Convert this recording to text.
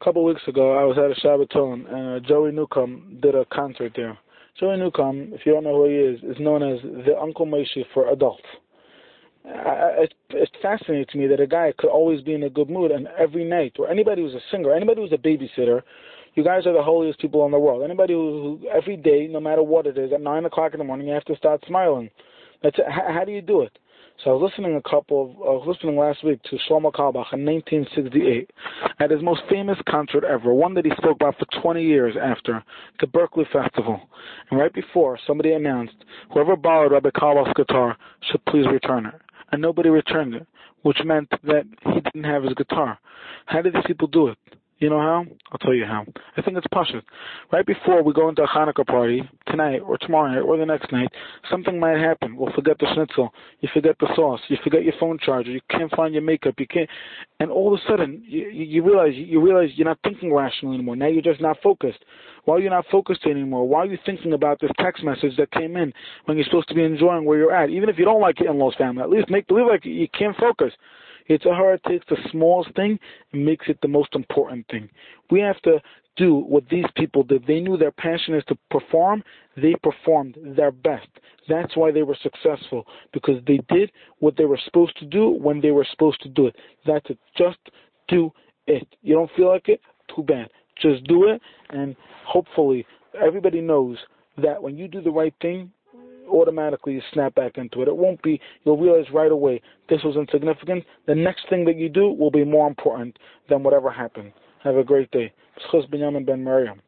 A couple of weeks ago, I was at a Shabbaton, and uh, Joey Newcomb did a concert there. Joey Newcomb, if you don't know who he is, is known as the Uncle Moshe for adults. I, it, it fascinates me that a guy could always be in a good mood, and every night, or anybody who's a singer, anybody who's a babysitter, you guys are the holiest people in the world. Anybody who, who every day, no matter what it is, at nine o'clock in the morning, you have to start smiling. That's how do you do it? So I was listening a couple of, I was listening last week to Shlomo Carlebach in 1968 at his most famous concert ever, one that he spoke about for 20 years after, the Berkeley Festival. And right before, somebody announced, whoever borrowed Rabbi Carlebach's guitar should please return it. And nobody returned it, which meant that he didn't have his guitar. How did these people do it? You know how? I'll tell you how. I think it's Pashut. Right before we go into a Hanukkah party, tonight or tomorrow night or the next night, something might happen. We'll forget the schnitzel. You forget the sauce. You forget your phone charger. You can't find your makeup. You can't. And all of a sudden, you, you realize you realize you're not thinking rationally anymore. Now you're just not focused. Why are you not focused anymore? Why are you thinking about this text message that came in when you're supposed to be enjoying where you're at? Even if you don't like your in-laws family, at least make believe like you can't focus. Yetzer Hara takes the smallest thing and makes it the most important thing. We have to do what these people did. They knew their passion is to perform. They performed their best. That's why they were successful because they did what they were supposed to do when they were supposed to do it. That's it. Just do it. You don't feel like it? Too bad. Just do it, and hopefully everybody knows that when you do the right thing, automatically snap back into it. It won't be, you'll realize right away this was insignificant. The next thing that you do will be more important than whatever happened. Have a great day. Ben Miriam.